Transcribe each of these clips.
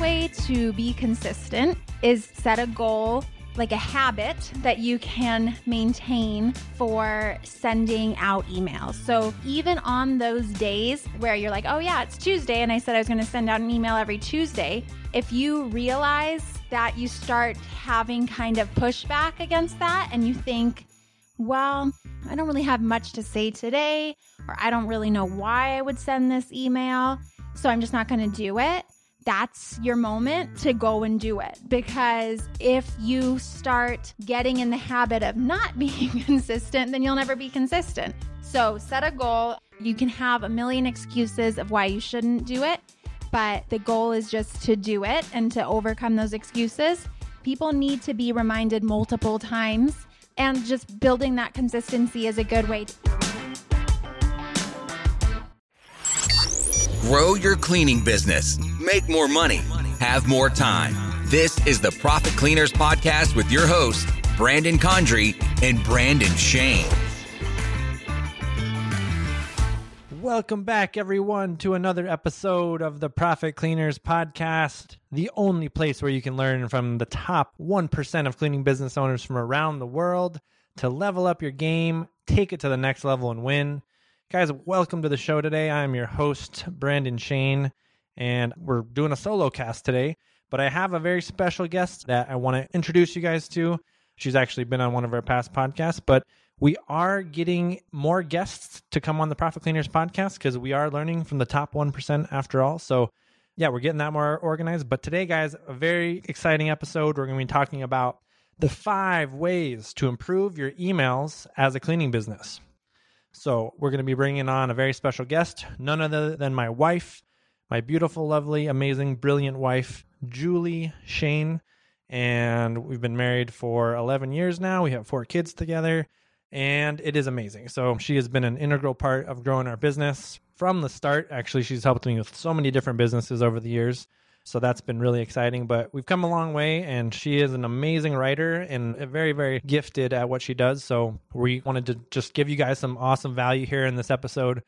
way to be consistent is set a goal like a habit that you can maintain for sending out emails. So even on those days where you're like, oh yeah, it's Tuesday, and I said I was going to send out an email every Tuesday, if you realize that you start having kind of pushback against that and you think, well, I don't really have much to say today, or I don't really know why I would send this email, so I'm just not going to do it that's your moment to go and do it. Because if you start getting in the habit of not being consistent, then you'll never be consistent. So set a goal. You can have a million excuses of why you shouldn't do it, but the goal is just to do it and to overcome those excuses. People need to be reminded multiple times, and just building that consistency is a good way to. Grow your cleaning business, make more money, have more time. This is the Profit Cleaners Podcast with your hosts, Brandon Condry and Brandon Shane. Welcome back, everyone, to another episode of the Profit Cleaners Podcast, the only place where you can learn from the top 1% of cleaning business owners from around the world to level up your game, take it to the next level, and win. Guys, welcome to the show today. I'm your host, Brandon Shane, and we're doing a solo cast today. But I have a very special guest that I want to introduce you guys to. She's actually been on one of our past podcasts, but we are getting more guests to come on the Profit Cleaners podcast because we are learning from the top 1% after all. So, yeah, we're getting that more organized. But today, guys, a very exciting episode. We're going to be talking about the five ways to improve your emails as a cleaning business. So we're going to be bringing on a very special guest, none other than my wife, my beautiful, lovely, amazing, brilliant wife, Julie Shane. And we've been married for 11 years now. We have four kids together, and it is amazing. So she has been an integral part of growing our business from the start. Actually, she's helped me with so many different businesses over the years. So that's been really exciting. But we've come a long way, and she is an amazing writer and very, very gifted at what she does. So we wanted to just give you guys some awesome value here in this episode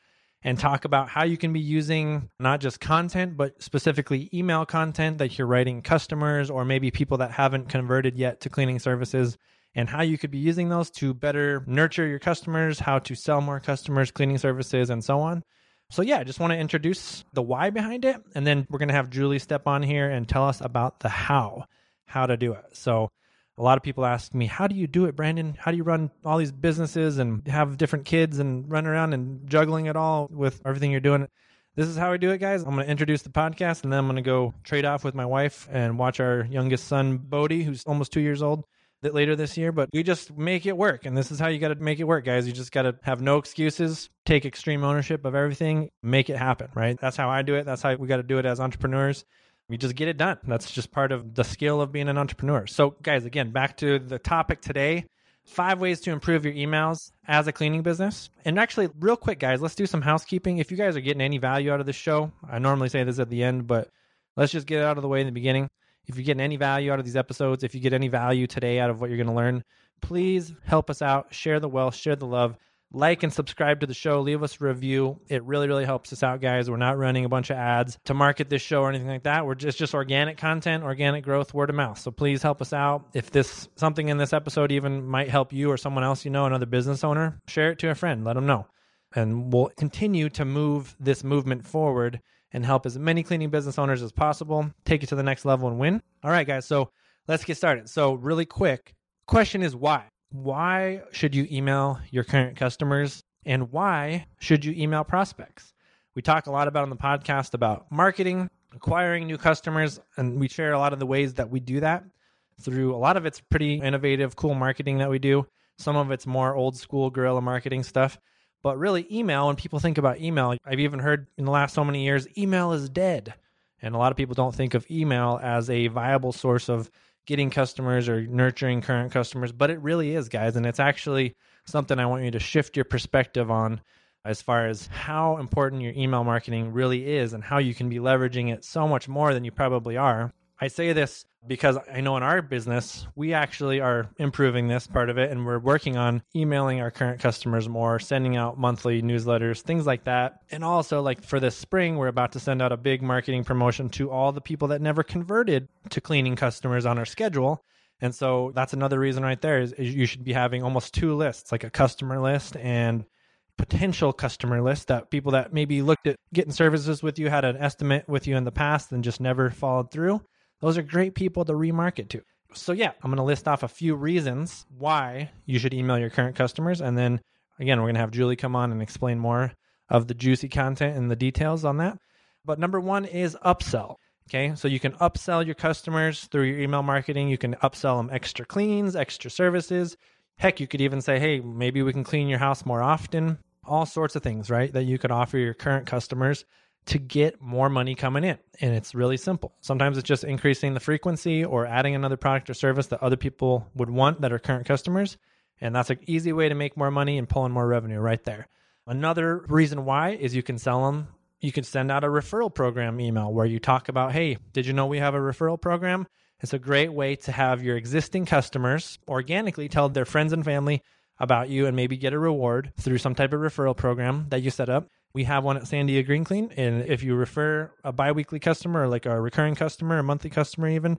and talk about how you can be using not just content, but specifically email content that you're writing customers or maybe people that haven't converted yet to cleaning services and how you could be using those to better nurture your customers, how to sell more customers, cleaning services, and so on. So, yeah, I just want to introduce the why behind it. And then we're going to have Julie step on here and tell us about the how, how to do it. So, a lot of people ask me, How do you do it, Brandon? How do you run all these businesses and have different kids and run around and juggling it all with everything you're doing? This is how I do it, guys. I'm going to introduce the podcast and then I'm going to go trade off with my wife and watch our youngest son, Bodie, who's almost two years old later this year, but we just make it work. And this is how you got to make it work, guys. You just got to have no excuses, take extreme ownership of everything, make it happen, right? That's how I do it. That's how we got to do it as entrepreneurs. We just get it done. That's just part of the skill of being an entrepreneur. So, guys, again, back to the topic today five ways to improve your emails as a cleaning business. And actually, real quick, guys, let's do some housekeeping. If you guys are getting any value out of this show, I normally say this at the end, but let's just get it out of the way in the beginning. If you're getting any value out of these episodes, if you get any value today out of what you're going to learn, please help us out. Share the wealth, share the love. Like and subscribe to the show. Leave us a review. It really, really helps us out, guys. We're not running a bunch of ads to market this show or anything like that. We're just just organic content, organic growth, word of mouth. So please help us out. If this something in this episode even might help you or someone else you know, another business owner, share it to a friend. Let them know, and we'll continue to move this movement forward and help as many cleaning business owners as possible, take it to the next level and win. All right, guys. So let's get started. So, really quick question is why? Why should you email your current customers and why should you email prospects? We talk a lot about on the podcast about marketing, acquiring new customers, and we share a lot of the ways that we do that through a lot of it's pretty innovative, cool marketing that we do. Some of it's more old school guerrilla marketing stuff. But really, email, when people think about email, I've even heard in the last so many years, email is dead. And a lot of people don't think of email as a viable source of getting customers or nurturing current customers, but it really is, guys. And it's actually something I want you to shift your perspective on as far as how important your email marketing really is and how you can be leveraging it so much more than you probably are. I say this because I know in our business, we actually are improving this part of it and we're working on emailing our current customers more, sending out monthly newsletters, things like that. And also, like for this spring, we're about to send out a big marketing promotion to all the people that never converted to cleaning customers on our schedule. And so that's another reason right there is, is you should be having almost two lists, like a customer list and potential customer list that people that maybe looked at getting services with you, had an estimate with you in the past and just never followed through those are great people to remarket to. So, yeah, I'm going to list off a few reasons why you should email your current customers. And then again, we're going to have Julie come on and explain more of the juicy content and the details on that. But number one is upsell. Okay, so you can upsell your customers through your email marketing. You can upsell them extra cleans, extra services. Heck, you could even say, hey, maybe we can clean your house more often. All sorts of things, right? That you could offer your current customers to get more money coming in. And it's really simple. Sometimes it's just increasing the frequency or adding another product or service that other people would want that are current customers. And that's an easy way to make more money and pull in more revenue right there. Another reason why is you can sell them. You can send out a referral program email where you talk about, hey, did you know we have a referral program? It's a great way to have your existing customers organically tell their friends and family about you and maybe get a reward through some type of referral program that you set up. We have one at Sandia Green Clean. And if you refer a biweekly customer or like a recurring customer, a monthly customer, even,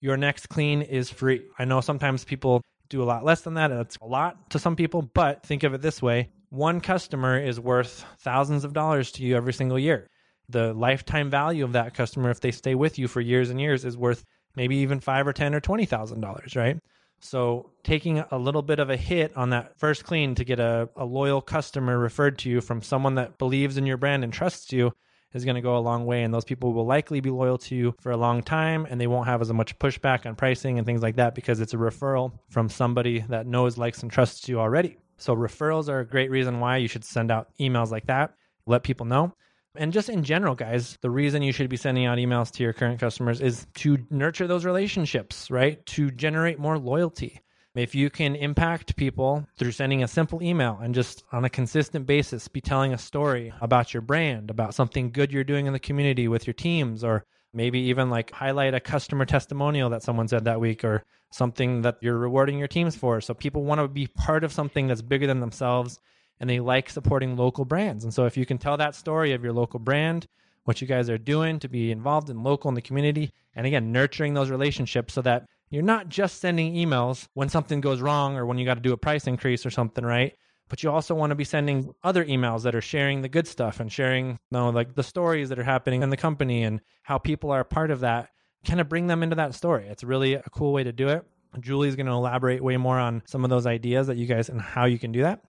your next clean is free. I know sometimes people do a lot less than that. And It's a lot to some people, but think of it this way one customer is worth thousands of dollars to you every single year. The lifetime value of that customer, if they stay with you for years and years, is worth maybe even five or ten or twenty thousand dollars, right? So taking a little bit of a hit on that first clean to get a, a loyal customer referred to you from someone that believes in your brand and trusts you is going to go a long way. And those people will likely be loyal to you for a long time and they won't have as much pushback on pricing and things like that because it's a referral from somebody that knows, likes, and trusts you already. So referrals are a great reason why you should send out emails like that. Let people know. And just in general, guys, the reason you should be sending out emails to your current customers is to nurture those relationships, right? To generate more loyalty. If you can impact people through sending a simple email and just on a consistent basis be telling a story about your brand, about something good you're doing in the community with your teams, or maybe even like highlight a customer testimonial that someone said that week or something that you're rewarding your teams for. So people want to be part of something that's bigger than themselves and they like supporting local brands. And so if you can tell that story of your local brand, what you guys are doing to be involved in local in the community, and again, nurturing those relationships so that you're not just sending emails when something goes wrong or when you got to do a price increase or something, right? But you also want to be sending other emails that are sharing the good stuff and sharing, you know, like the stories that are happening in the company and how people are a part of that. Kind of bring them into that story. It's really a cool way to do it. Julie's going to elaborate way more on some of those ideas that you guys and how you can do that.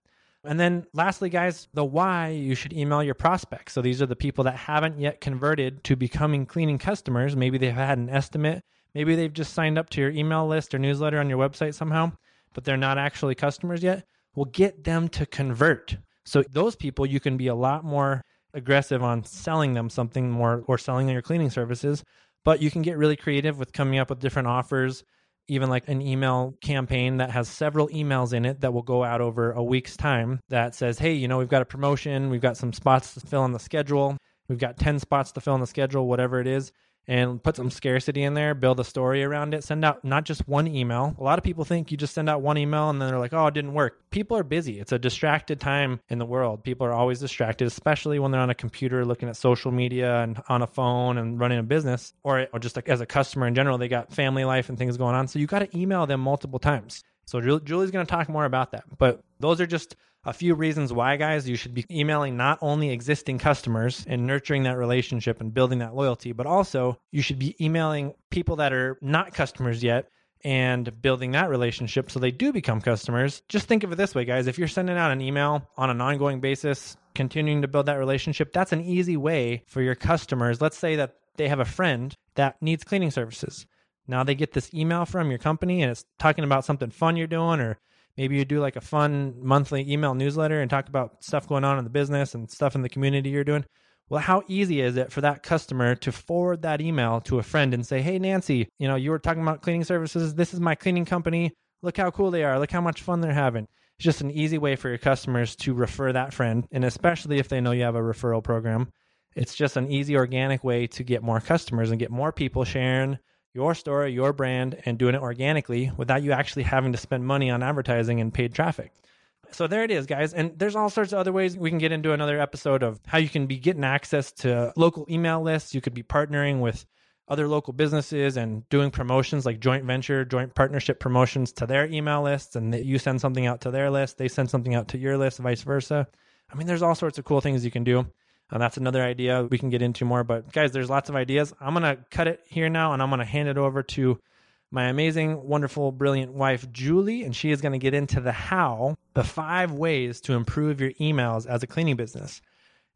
And then lastly, guys, the why you should email your prospects. So these are the people that haven't yet converted to becoming cleaning customers. Maybe they've had an estimate. Maybe they've just signed up to your email list or newsletter on your website somehow, but they're not actually customers yet. Well, get them to convert. So those people, you can be a lot more aggressive on selling them something more or selling your cleaning services, but you can get really creative with coming up with different offers even like an email campaign that has several emails in it that will go out over a week's time that says, hey, you know, we've got a promotion, we've got some spots to fill on the schedule, we've got 10 spots to fill on the schedule, whatever it is and put some scarcity in there, build a story around it, send out not just one email. A lot of people think you just send out one email and then they're like, oh, it didn't work. People are busy. It's a distracted time in the world. People are always distracted, especially when they're on a computer looking at social media and on a phone and running a business or, or just like as a customer in general, they got family life and things going on. So you got to email them multiple times. So Julie's going to talk more about that. But those are just a few reasons why, guys, you should be emailing not only existing customers and nurturing that relationship and building that loyalty, but also you should be emailing people that are not customers yet and building that relationship so they do become customers. Just think of it this way, guys. If you're sending out an email on an ongoing basis, continuing to build that relationship, that's an easy way for your customers. Let's say that they have a friend that needs cleaning services. Now they get this email from your company and it's talking about something fun you're doing or maybe you do like a fun monthly email newsletter and talk about stuff going on in the business and stuff in the community you're doing. Well, how easy is it for that customer to forward that email to a friend and say, "Hey Nancy, you know, you were talking about cleaning services. This is my cleaning company. Look how cool they are. Look how much fun they're having." It's just an easy way for your customers to refer that friend, and especially if they know you have a referral program, it's just an easy organic way to get more customers and get more people sharing your story, your brand, and doing it organically without you actually having to spend money on advertising and paid traffic. So there it is, guys. And there's all sorts of other ways we can get into another episode of how you can be getting access to local email lists. You could be partnering with other local businesses and doing promotions like joint venture, joint partnership promotions to their email lists. And you send something out to their list, they send something out to your list, vice versa. I mean, there's all sorts of cool things you can do. And that's another idea we can get into more. But guys, there's lots of ideas. I'm going to cut it here now and I'm going to hand it over to my amazing, wonderful, brilliant wife, Julie, and she is going to get into the how, the five ways to improve your emails as a cleaning business.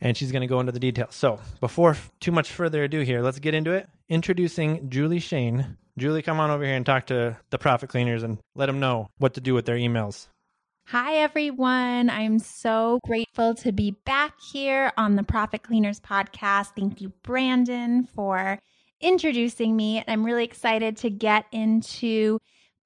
And she's going to go into the details. So, before too much further ado here, let's get into it. Introducing Julie Shane. Julie, come on over here and talk to the profit cleaners and let them know what to do with their emails. Hi, everyone. I'm so grateful to be back here on the Profit Cleaners podcast. Thank you, Brandon, for introducing me. And I'm really excited to get into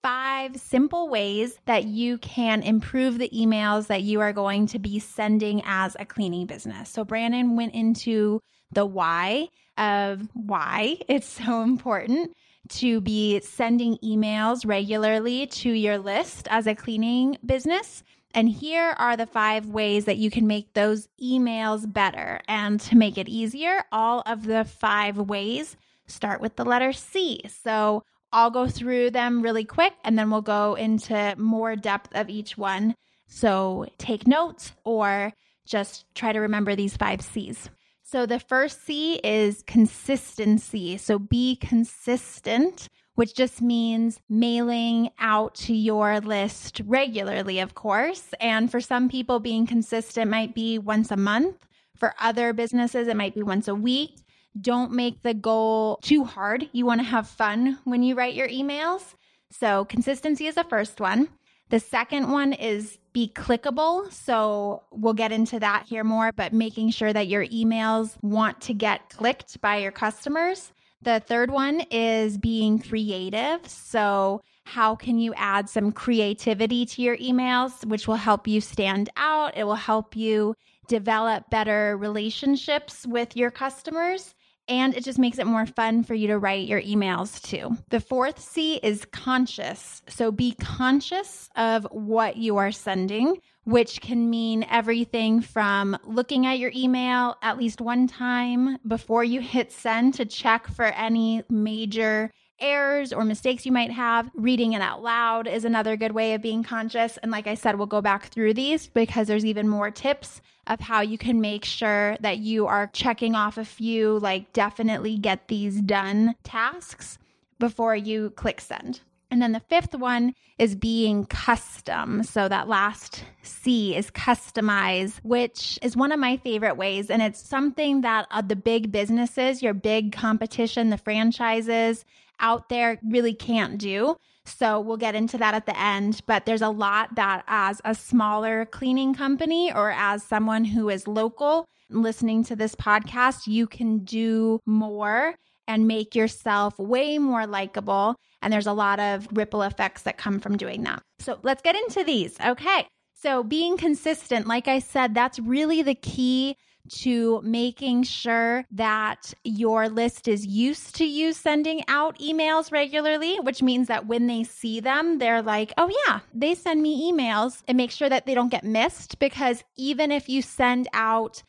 five simple ways that you can improve the emails that you are going to be sending as a cleaning business. So, Brandon went into the why of why it's so important to be sending emails regularly to your list as a cleaning business. And here are the five ways that you can make those emails better. And to make it easier, all of the five ways start with the letter C. So I'll go through them really quick and then we'll go into more depth of each one. So take notes or just try to remember these five C's. So the first C is consistency. So be consistent, which just means mailing out to your list regularly, of course. And for some people, being consistent might be once a month. For other businesses, it might be once a week. Don't make the goal too hard. You want to have fun when you write your emails. So, consistency is the first one. The second one is be clickable. So, we'll get into that here more, but making sure that your emails want to get clicked by your customers. The third one is being creative. So, how can you add some creativity to your emails, which will help you stand out? It will help you develop better relationships with your customers and it just makes it more fun for you to write your emails too. The fourth C is conscious. So be conscious of what you are sending, which can mean everything from looking at your email at least one time before you hit send to check for any major errors or mistakes you might have. Reading it out loud is another good way of being conscious. And like I said, we'll go back through these because there's even more tips of how you can make sure that you are checking off a few, like, definitely get these done tasks before you click send. And then the fifth one is being custom. So that last C is customize, which is one of my favorite ways. And it's something that uh, the big businesses, your big competition, the franchises out there really can't do. So we'll get into that at the end. But there's a lot that, as a smaller cleaning company or as someone who is local listening to this podcast, you can do more and make yourself way more likable. And there's a lot of ripple effects that come from doing that. So let's get into these. Okay. So being consistent, like I said, that's really the key to making sure that your list is used to you sending out emails regularly, which means that when they see them, they're like, oh, yeah, they send me emails and make sure that they don't get missed. Because even if you send out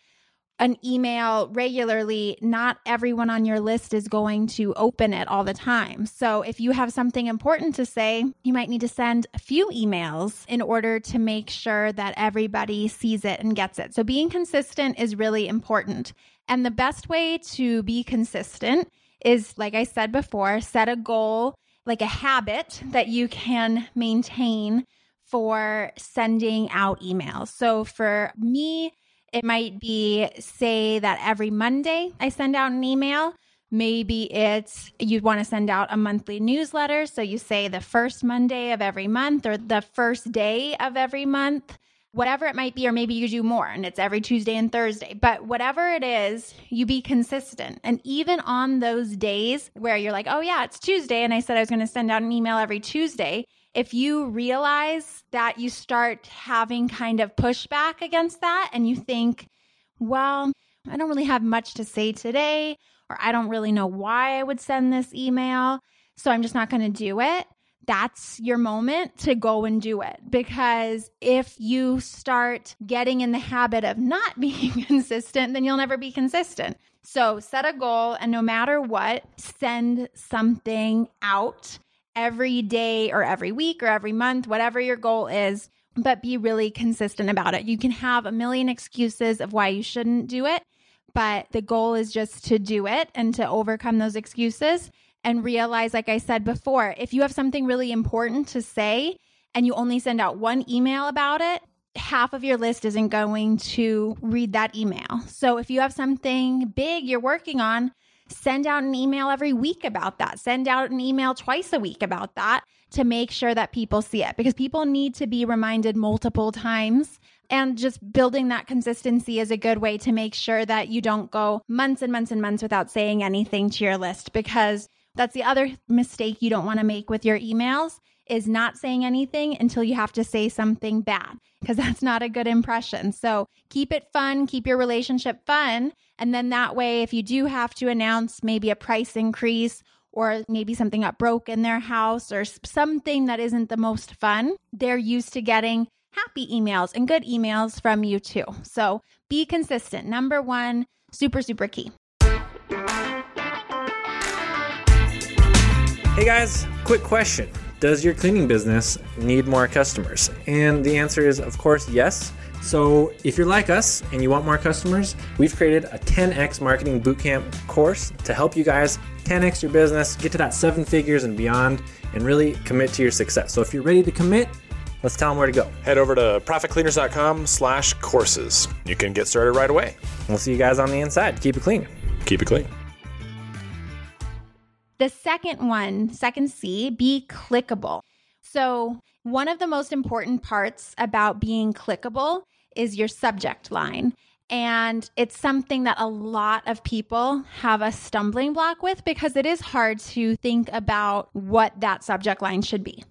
an email regularly, not everyone on your list is going to open it all the time. So, if you have something important to say, you might need to send a few emails in order to make sure that everybody sees it and gets it. So, being consistent is really important. And the best way to be consistent is, like I said before, set a goal, like a habit that you can maintain for sending out emails. So, for me, it might be, say, that every Monday I send out an email. Maybe it's you'd want to send out a monthly newsletter. So you say the first Monday of every month or the first day of every month, whatever it might be, or maybe you do more and it's every Tuesday and Thursday. But whatever it is, you be consistent. And even on those days where you're like, oh, yeah, it's Tuesday. And I said I was going to send out an email every Tuesday if you realize that you start having kind of pushback against that and you think, well, I don't really have much to say today, or I don't really know why I would send this email, so I'm just not going to do it. That's your moment to go and do it. Because if you start getting in the habit of not being consistent, then you'll never be consistent. So set a goal and no matter what, send something out every day or every week or every month, whatever your goal is, but be really consistent about it. You can have a million excuses of why you shouldn't do it, but the goal is just to do it and to overcome those excuses and realize, like I said before, if you have something really important to say and you only send out one email about it, half of your list isn't going to read that email. So if you have something big you're working on, send out an email every week about that. Send out an email twice a week about that to make sure that people see it because people need to be reminded multiple times. And just building that consistency is a good way to make sure that you don't go months and months and months without saying anything to your list because that's the other mistake you don't want to make with your emails is not saying anything until you have to say something bad because that's not a good impression. So keep it fun, keep your relationship fun. And then that way, if you do have to announce maybe a price increase or maybe something got broke in their house or something that isn't the most fun, they're used to getting happy emails and good emails from you too. So be consistent. Number one, super, super key. Hey guys, quick question. Does your cleaning business need more customers? And the answer is, of course, yes. So, if you're like us and you want more customers, we've created a 10x marketing bootcamp course to help you guys 10x your business, get to that seven figures and beyond, and really commit to your success. So, if you're ready to commit, let's tell them where to go. Head over to profitcleaners.com slash courses. You can get started right away. We'll see you guys on the inside. Keep it clean. Keep it clean. The second one, second C, be clickable. So, one of the most important parts about being clickable is your subject line. And it's something that a lot of people have a stumbling block with because it is hard to think about what that subject line should be.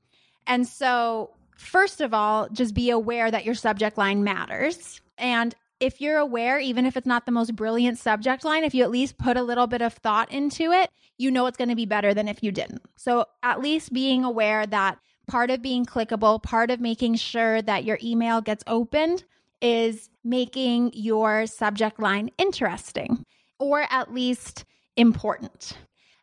And so, first of all, just be aware that your subject line matters. And if you're aware, even if it's not the most brilliant subject line, if you at least put a little bit of thought into it, you know it's going to be better than if you didn't. So, at least being aware that part of being clickable, part of making sure that your email gets opened is making your subject line interesting or at least important.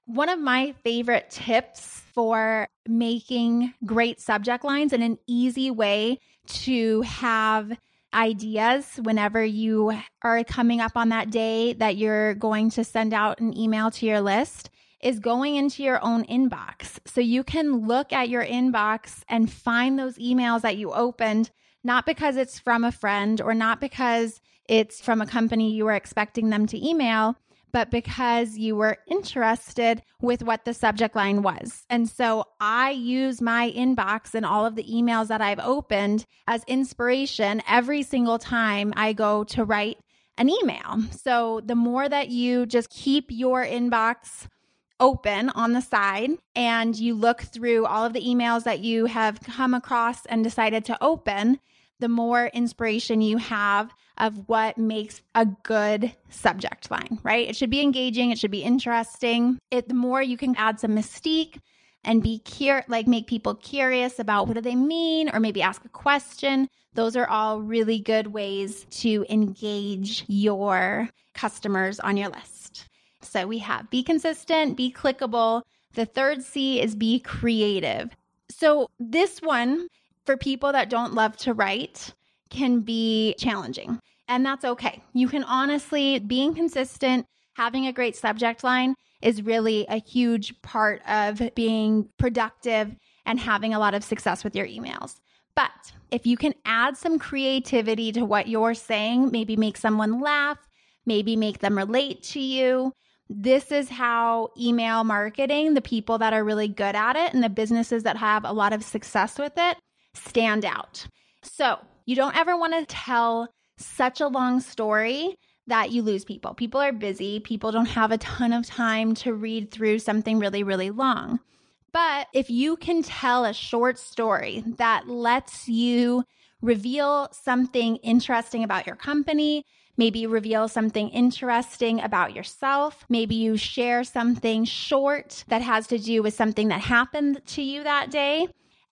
One of my favorite tips for making great subject lines and an easy way to have ideas whenever you are coming up on that day that you're going to send out an email to your list is going into your own inbox. So you can look at your inbox and find those emails that you opened, not because it's from a friend or not because it's from a company you were expecting them to email, but because you were interested with what the subject line was. And so I use my inbox and all of the emails that I've opened as inspiration every single time I go to write an email. So the more that you just keep your inbox open on the side and you look through all of the emails that you have come across and decided to open, the more inspiration you have of what makes a good subject line, right? It should be engaging, it should be interesting. It the more you can add some mystique and be cur like make people curious about what do they mean or maybe ask a question. Those are all really good ways to engage your customers on your list. So we have be consistent, be clickable. The third C is be creative. So this one for people that don't love to write can be challenging. And that's okay. You can honestly, being consistent, having a great subject line is really a huge part of being productive and having a lot of success with your emails. But if you can add some creativity to what you're saying, maybe make someone laugh, maybe make them relate to you, this is how email marketing, the people that are really good at it and the businesses that have a lot of success with it, stand out. So you don't ever want to tell such a long story that you lose people. People are busy, people don't have a ton of time to read through something really, really long. But if you can tell a short story that lets you reveal something interesting about your company, Maybe reveal something interesting about yourself. Maybe you share something short that has to do with something that happened to you that day.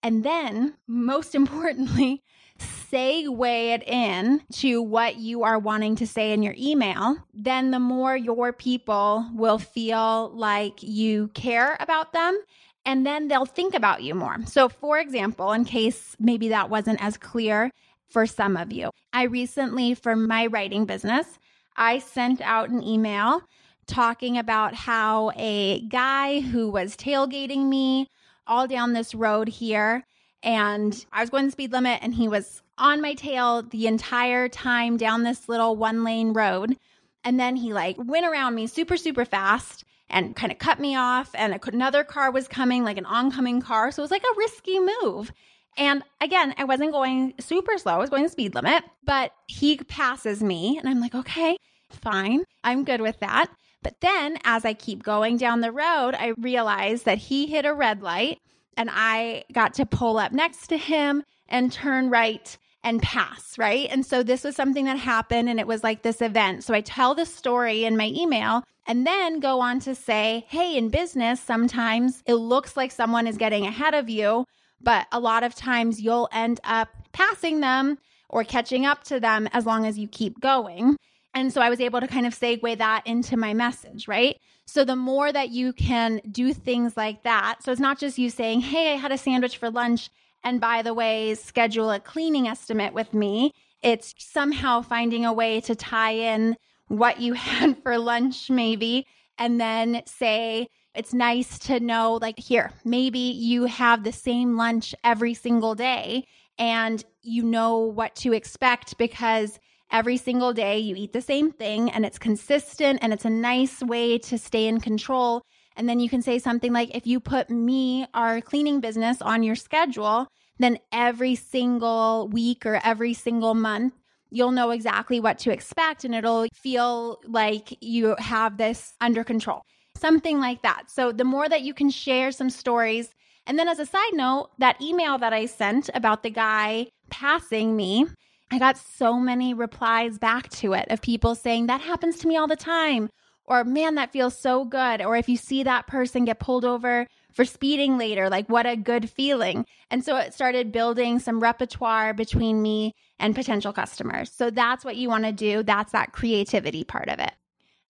And then, most importantly, segue it in to what you are wanting to say in your email, then the more your people will feel like you care about them and then they'll think about you more. So, for example, in case maybe that wasn't as clear for some of you, I recently, for my writing business, I sent out an email talking about how a guy who was tailgating me all down this road here and I was going the speed limit and he was on my tail the entire time down this little one lane road. And then he like went around me super, super fast and kind of cut me off. And another car was coming, like an oncoming car. So it was like a risky move. And again, I wasn't going super slow, I was going the speed limit, but he passes me. And I'm like, okay, fine. I'm good with that. But then as I keep going down the road, I realize that he hit a red light and I got to pull up next to him and turn right and pass, right? And so this was something that happened and it was like this event. So I tell the story in my email and then go on to say, hey, in business, sometimes it looks like someone is getting ahead of you, but a lot of times you'll end up passing them or catching up to them as long as you keep going. And so I was able to kind of segue that into my message, right? So the more that you can do things like that, so it's not just you saying, Hey, I had a sandwich for lunch. And by the way, schedule a cleaning estimate with me. It's somehow finding a way to tie in what you had for lunch, maybe, and then say, it's nice to know, like, here, maybe you have the same lunch every single day and you know what to expect because every single day you eat the same thing and it's consistent and it's a nice way to stay in control. And then you can say something like, if you put me, our cleaning business, on your schedule, then every single week or every single month, you'll know exactly what to expect and it'll feel like you have this under control. Something like that. So, the more that you can share some stories, and then as a side note, that email that I sent about the guy passing me, I got so many replies back to it of people saying, That happens to me all the time. Or, man, that feels so good. Or, if you see that person get pulled over for speeding later, like, what a good feeling. And so it started building some repertoire between me and potential customers. So that's what you want to do. That's that creativity part of it.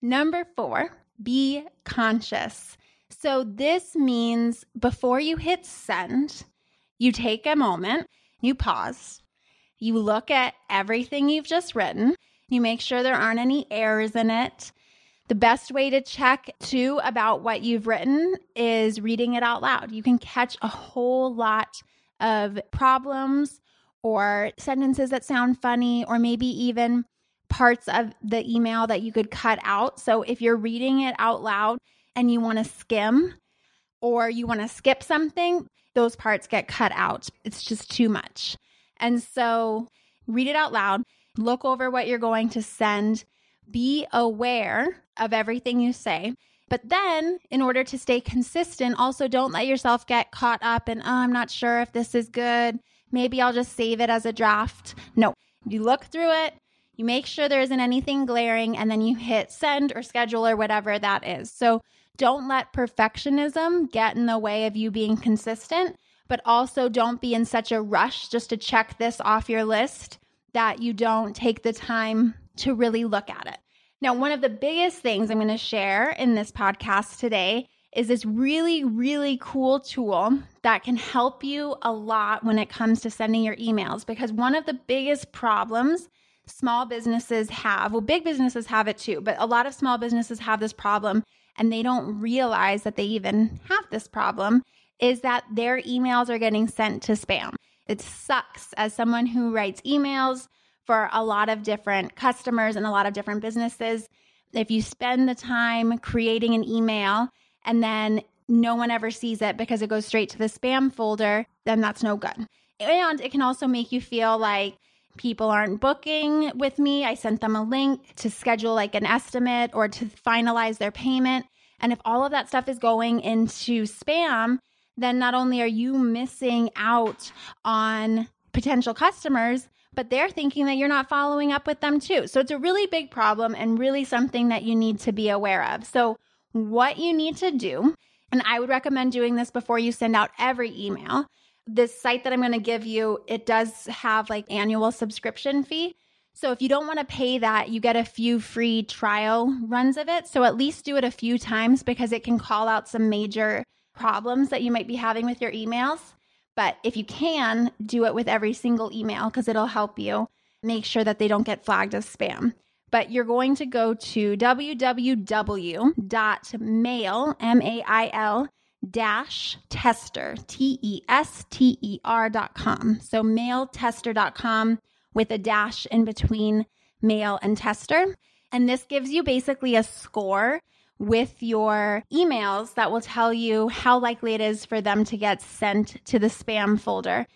Number four, be conscious. So this means before you hit send, you take a moment, you pause, you look at everything you've just written, you make sure there aren't any errors in it. The best way to check too about what you've written is reading it out loud. You can catch a whole lot of problems or sentences that sound funny, or maybe even parts of the email that you could cut out. So if you're reading it out loud and you want to skim or you want to skip something, those parts get cut out. It's just too much. And so read it out loud, look over what you're going to send, be aware of everything you say. But then, in order to stay consistent, also don't let yourself get caught up in, oh, I'm not sure if this is good. Maybe I'll just save it as a draft. No, you look through it, you make sure there isn't anything glaring, and then you hit send or schedule or whatever that is. So don't let perfectionism get in the way of you being consistent but also don't be in such a rush just to check this off your list that you don't take the time to really look at it. Now, one of the biggest things I'm going to share in this podcast today is this really, really cool tool that can help you a lot when it comes to sending your emails. Because one of the biggest problems small businesses have, well, big businesses have it too, but a lot of small businesses have this problem and they don't realize that they even have this problem is that their emails are getting sent to spam. It sucks as someone who writes emails for a lot of different customers and a lot of different businesses. If you spend the time creating an email and then no one ever sees it because it goes straight to the spam folder, then that's no good. And it can also make you feel like people aren't booking with me. I sent them a link to schedule like an estimate or to finalize their payment. And if all of that stuff is going into spam, then not only are you missing out on potential customers, but they're thinking that you're not following up with them too. So it's a really big problem and really something that you need to be aware of. So, what you need to do, and I would recommend doing this before you send out every email. This site that I'm going to give you, it does have like annual subscription fee. So if you don't want to pay that, you get a few free trial runs of it. So at least do it a few times because it can call out some major problems that you might be having with your emails. But if you can, do it with every single email because it'll help you make sure that they don't get flagged as spam. But you're going to go to www.mail, M-A-I-L, dash tester, T-E-S-T-E-R.com. So mailtester.com with a dash in between mail and tester. And this gives you basically a score with your emails that will tell you how likely it is for them to get sent to the spam folder.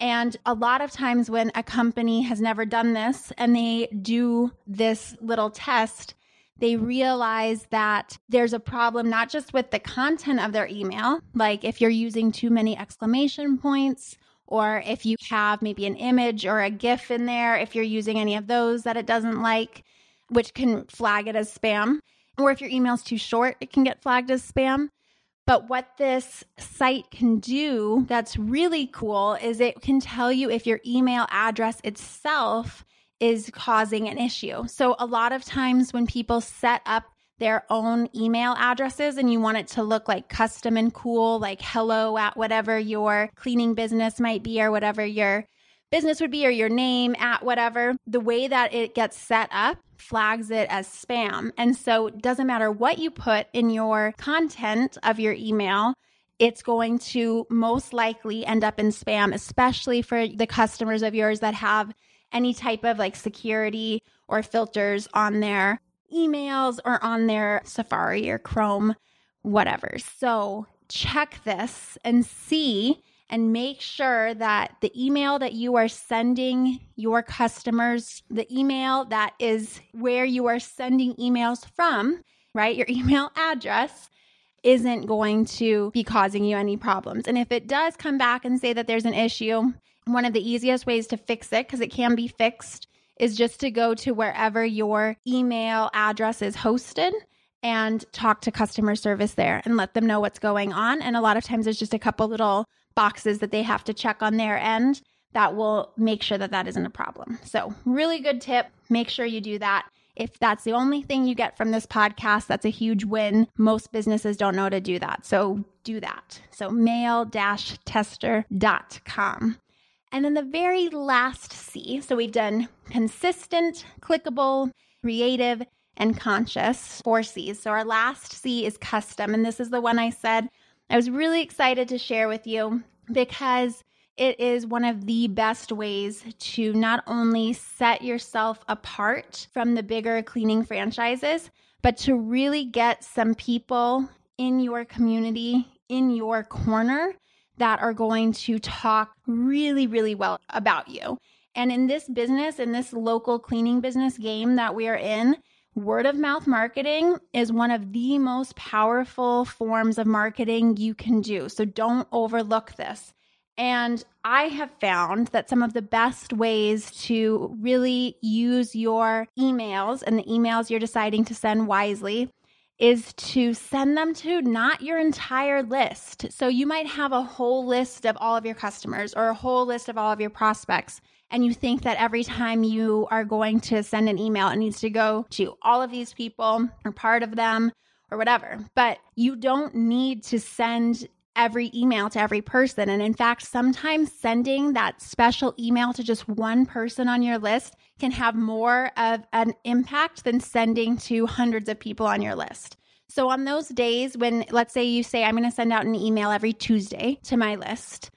And a lot of times, when a company has never done this and they do this little test, they realize that there's a problem not just with the content of their email, like if you're using too many exclamation points or if you have maybe an image or a GIF in there, if you're using any of those that it doesn't like, which can flag it as spam. Or if your email's too short, it can get flagged as spam. But what this site can do that's really cool is it can tell you if your email address itself is causing an issue. So, a lot of times when people set up their own email addresses and you want it to look like custom and cool, like hello at whatever your cleaning business might be or whatever your business would be or your name at whatever, the way that it gets set up flags it as spam. And so it doesn't matter what you put in your content of your email, it's going to most likely end up in spam, especially for the customers of yours that have any type of like security or filters on their emails or on their Safari or Chrome, whatever. So check this and see and make sure that the email that you are sending your customers, the email that is where you are sending emails from, right? Your email address isn't going to be causing you any problems. And if it does come back and say that there's an issue, one of the easiest ways to fix it, because it can be fixed, is just to go to wherever your email address is hosted and talk to customer service there and let them know what's going on. And a lot of times there's just a couple little boxes that they have to check on their end that will make sure that that isn't a problem. So, really good tip. Make sure you do that. If that's the only thing you get from this podcast, that's a huge win. Most businesses don't know to do that. So, do that. So, mail tester.com. And then the very last C. So we've done consistent, clickable, creative, and conscious, four C's. So our last C is custom. And this is the one I said I was really excited to share with you because it is one of the best ways to not only set yourself apart from the bigger cleaning franchises, but to really get some people in your community, in your corner that are going to talk really, really well about you. And in this business, in this local cleaning business game that we are in, word of mouth marketing is one of the most powerful forms of marketing you can do. So don't overlook this. And I have found that some of the best ways to really use your emails and the emails you're deciding to send wisely is to send them to not your entire list. So you might have a whole list of all of your customers or a whole list of all of your prospects. And you think that every time you are going to send an email, it needs to go to all of these people or part of them or whatever. But you don't need to send every email to every person. And in fact, sometimes sending that special email to just one person on your list can have more of an impact than sending to hundreds of people on your list. So, on those days when, let's say, you say, I'm going to send out an email every Tuesday to my list.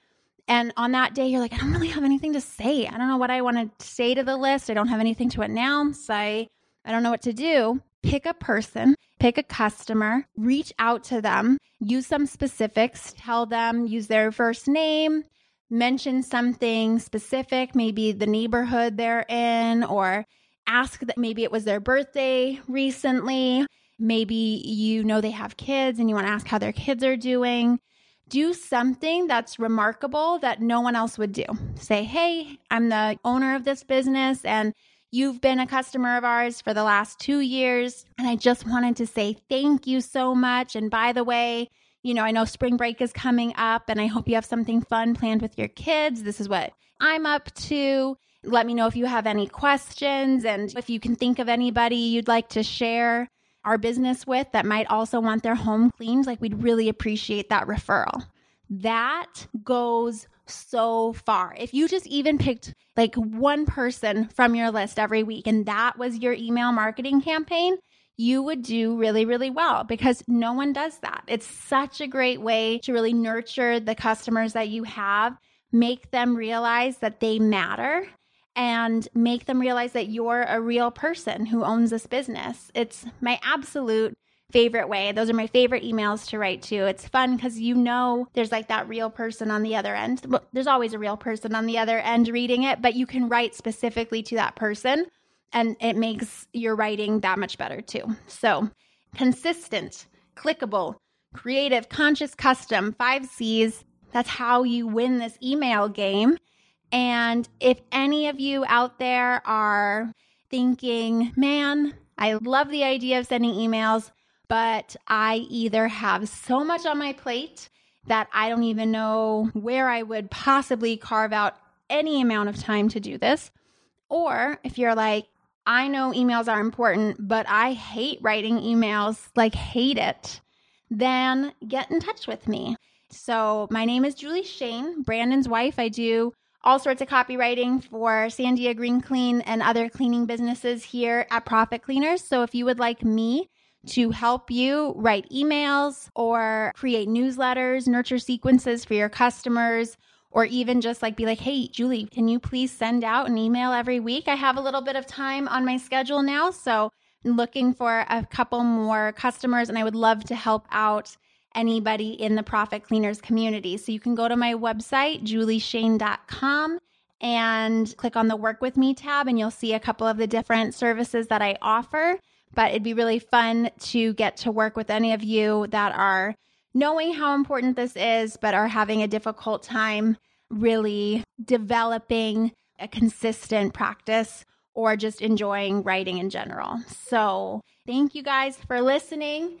And on that day, you're like, I don't really have anything to say. I don't know what I want to say to the list. I don't have anything to announce. I, I don't know what to do. Pick a person, pick a customer, reach out to them, use some specifics, tell them, use their first name, mention something specific, maybe the neighborhood they're in, or ask that maybe it was their birthday recently. Maybe you know they have kids and you want to ask how their kids are doing. Do something that's remarkable that no one else would do. Say, hey, I'm the owner of this business and you've been a customer of ours for the last two years. And I just wanted to say thank you so much. And by the way, you know, I know spring break is coming up and I hope you have something fun planned with your kids. This is what I'm up to. Let me know if you have any questions and if you can think of anybody you'd like to share our business with that might also want their home cleaned, like we'd really appreciate that referral. That goes so far. If you just even picked like one person from your list every week and that was your email marketing campaign, you would do really, really well because no one does that. It's such a great way to really nurture the customers that you have, make them realize that they matter and make them realize that you're a real person who owns this business. It's my absolute favorite way. Those are my favorite emails to write to. It's fun because you know there's like that real person on the other end. Well, there's always a real person on the other end reading it, but you can write specifically to that person and it makes your writing that much better too. So, consistent, clickable, creative, conscious, custom, five C's. That's how you win this email game. And if any of you out there are thinking, man, I love the idea of sending emails, but I either have so much on my plate that I don't even know where I would possibly carve out any amount of time to do this. Or if you're like, I know emails are important, but I hate writing emails, like, hate it, then get in touch with me. So, my name is Julie Shane, Brandon's wife. I do all sorts of copywriting for Sandia Green Clean and other cleaning businesses here at Profit Cleaners. So if you would like me to help you write emails or create newsletters, nurture sequences for your customers, or even just like be like, hey, Julie, can you please send out an email every week? I have a little bit of time on my schedule now. So I'm looking for a couple more customers and I would love to help out anybody in the Profit Cleaners community. So you can go to my website, julieshane.com, and click on the Work With Me tab, and you'll see a couple of the different services that I offer. But it'd be really fun to get to work with any of you that are knowing how important this is, but are having a difficult time really developing a consistent practice or just enjoying writing in general. So, thank you guys for listening.